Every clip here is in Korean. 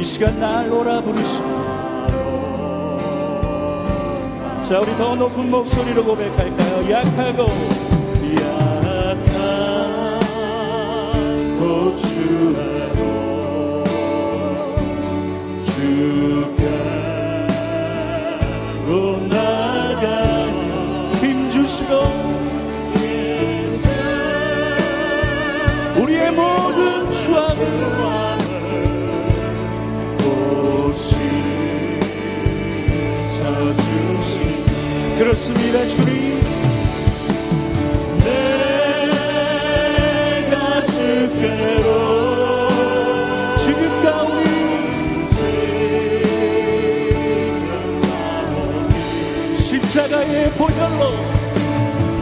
이 시간 날 오라 부르시오 자 우리 더 높은 목소리로 고백할까요? 약하고 약하고 주하 그렇습니다 주님. 내가 주께로 지금 가오니 십자가의 보혈로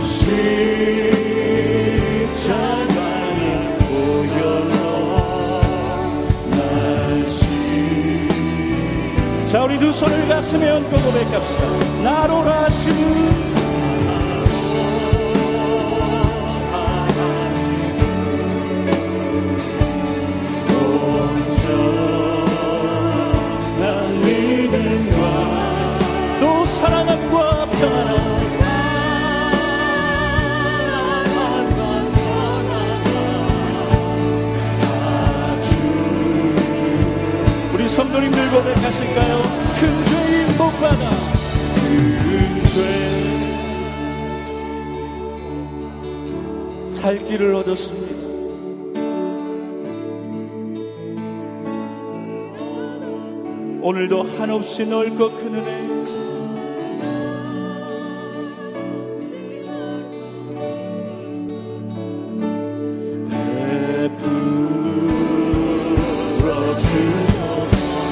십 자 우리 두 손을 가슴에 얹고 고백합시다. 나로라 하시는 살 길을 얻었습니다. 오늘도 한없이 넓고 큰 은혜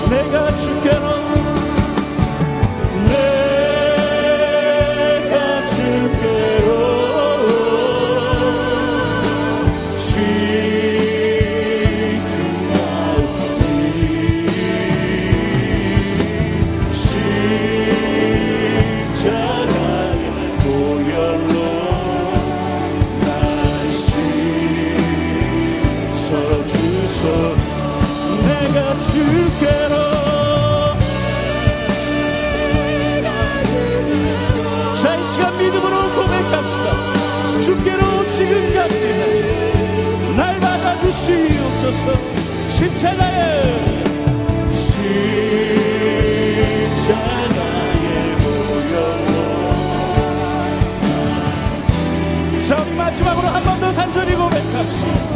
내가 주께 주께로 자, 이 시간 믿음으로 고백합시다. 주께로 지금 갑니다. 날 받아주시옵소서. 십자가에 자, 우리 마지막으로 한 번 더 간절히 고백합시다.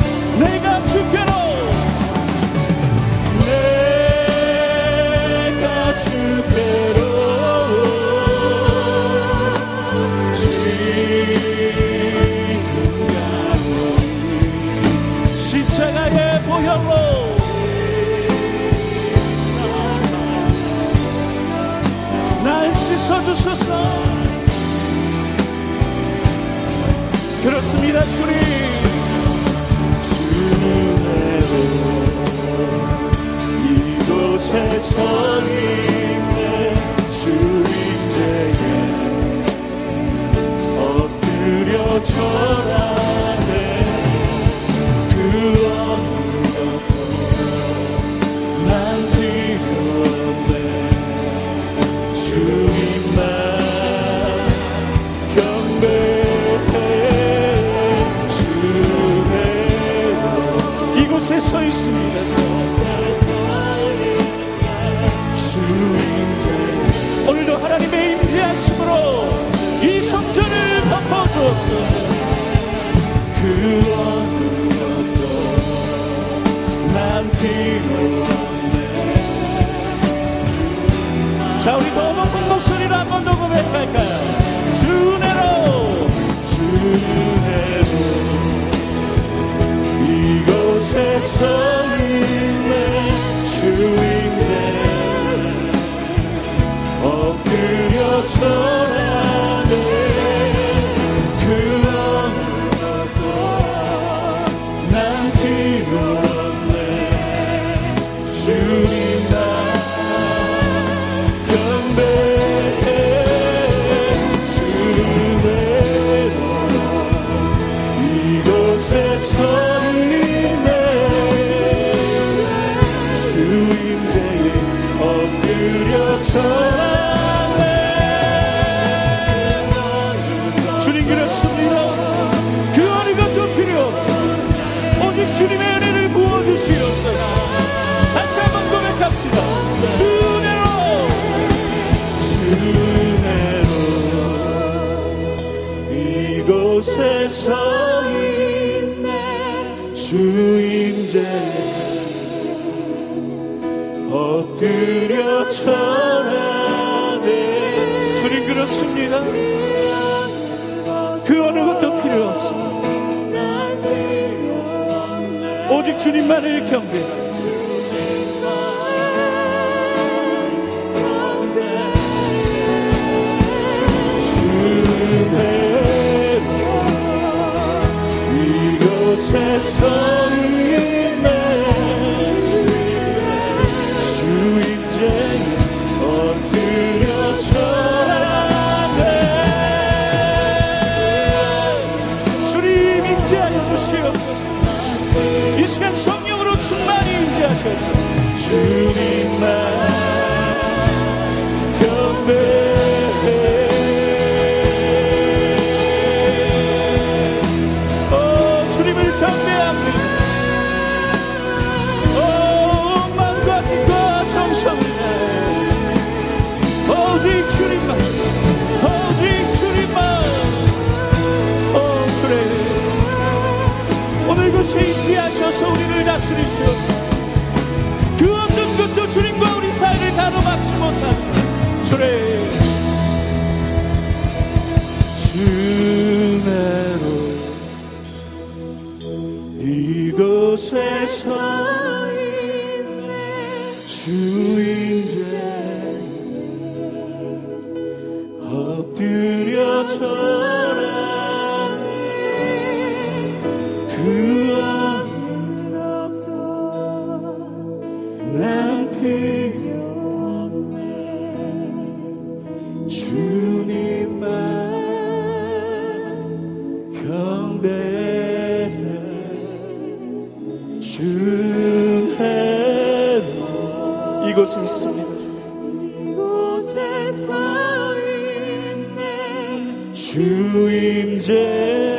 주소서. 그렇습니다 주님. 주내로 이곳에 서 있네. 주인제에 엎드려 절하 자 우리 더 높은 목소리로 한 번 더 고백할까요? 주내로. 주내로. 이곳에 이곳에 서 주임제에 엎드려 절하네 주님 그렇습니다. 그 어느 것도 필요 없습니다 오직 주님의 은혜를 부어주시옵소서. 다시 한번 고백합시다. 주대로. 주대로. 이곳에 서 있네. 주임제 엎드려 절하네. 주님 그렇습니다. 그 어느 것도 필요 없습니다. 오직 주님만을 경배하지 주대 인기하셔서 우리를 다스리시옵소서. 그 없는 것도 주님과 우리 사이를 가로막지 못하는 주님 주내로 이곳에 서 주인제 엎드려 절 주임 제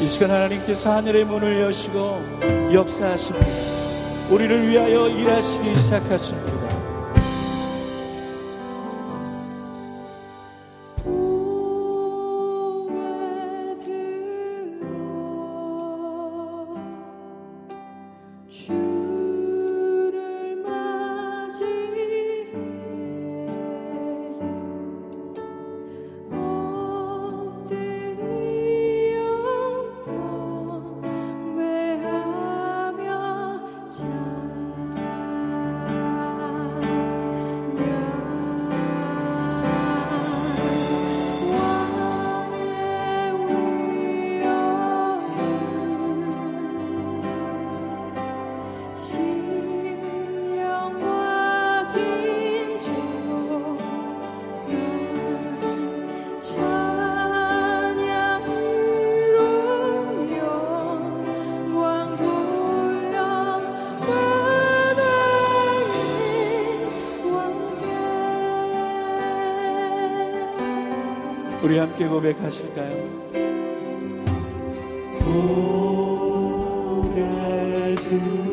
이 시간 하나님께서 하늘의 문을 여시고 역사하십니다. 우리를 위하여 일하시기 시작하십니다. 우리 함께 고백하실까요? 고개 들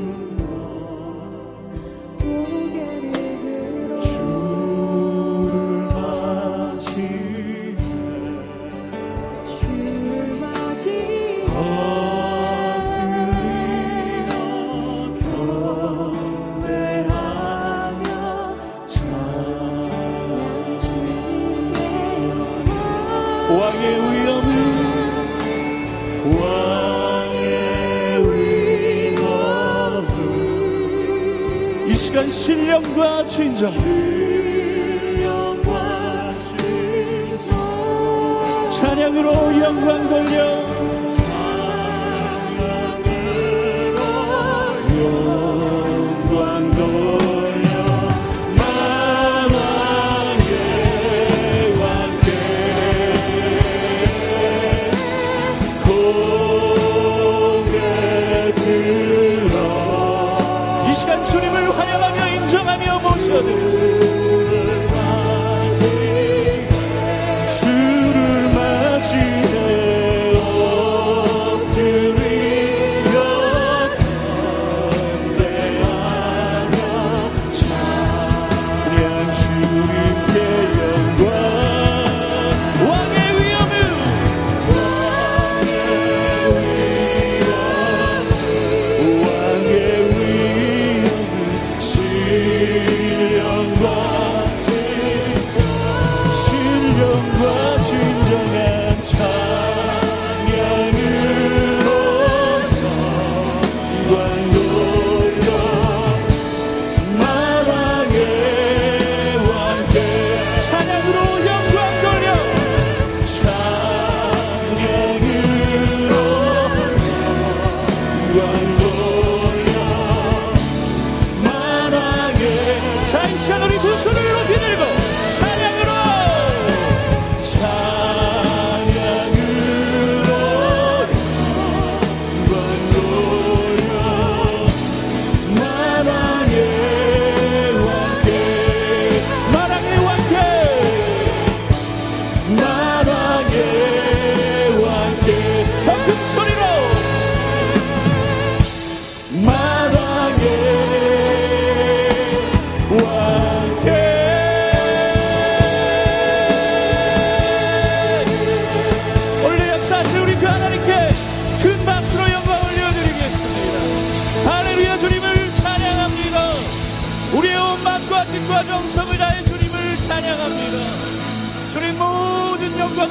왕의 이 시간 신령과 진정. 찬양으로 영광 돌려 신령과 진정한 찬양으로 영광 돌려 만왕의 왕께 찬양으로 영광 돌려 찬양으로 영광 돌려 만왕의 자이 시간 우리 두 손을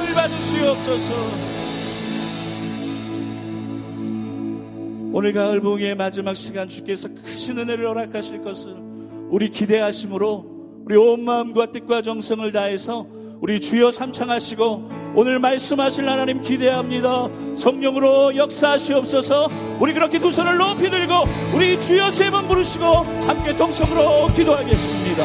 영광을 받으시옵소서 오늘 가을 봉의 마지막 시간 주께서 크신 은혜를 허락하실 것을 우리 기대하심으로 우리 온 마음과 뜻과 정성을 다해서 우리 주여 삼창하시고 오늘 말씀하실 하나님 기대합니다. 성령으로 역사하시옵소서 우리 그렇게 두 손을 높이 들고 우리 주여 세 번 부르시고 함께 동성으로 기도하겠습니다.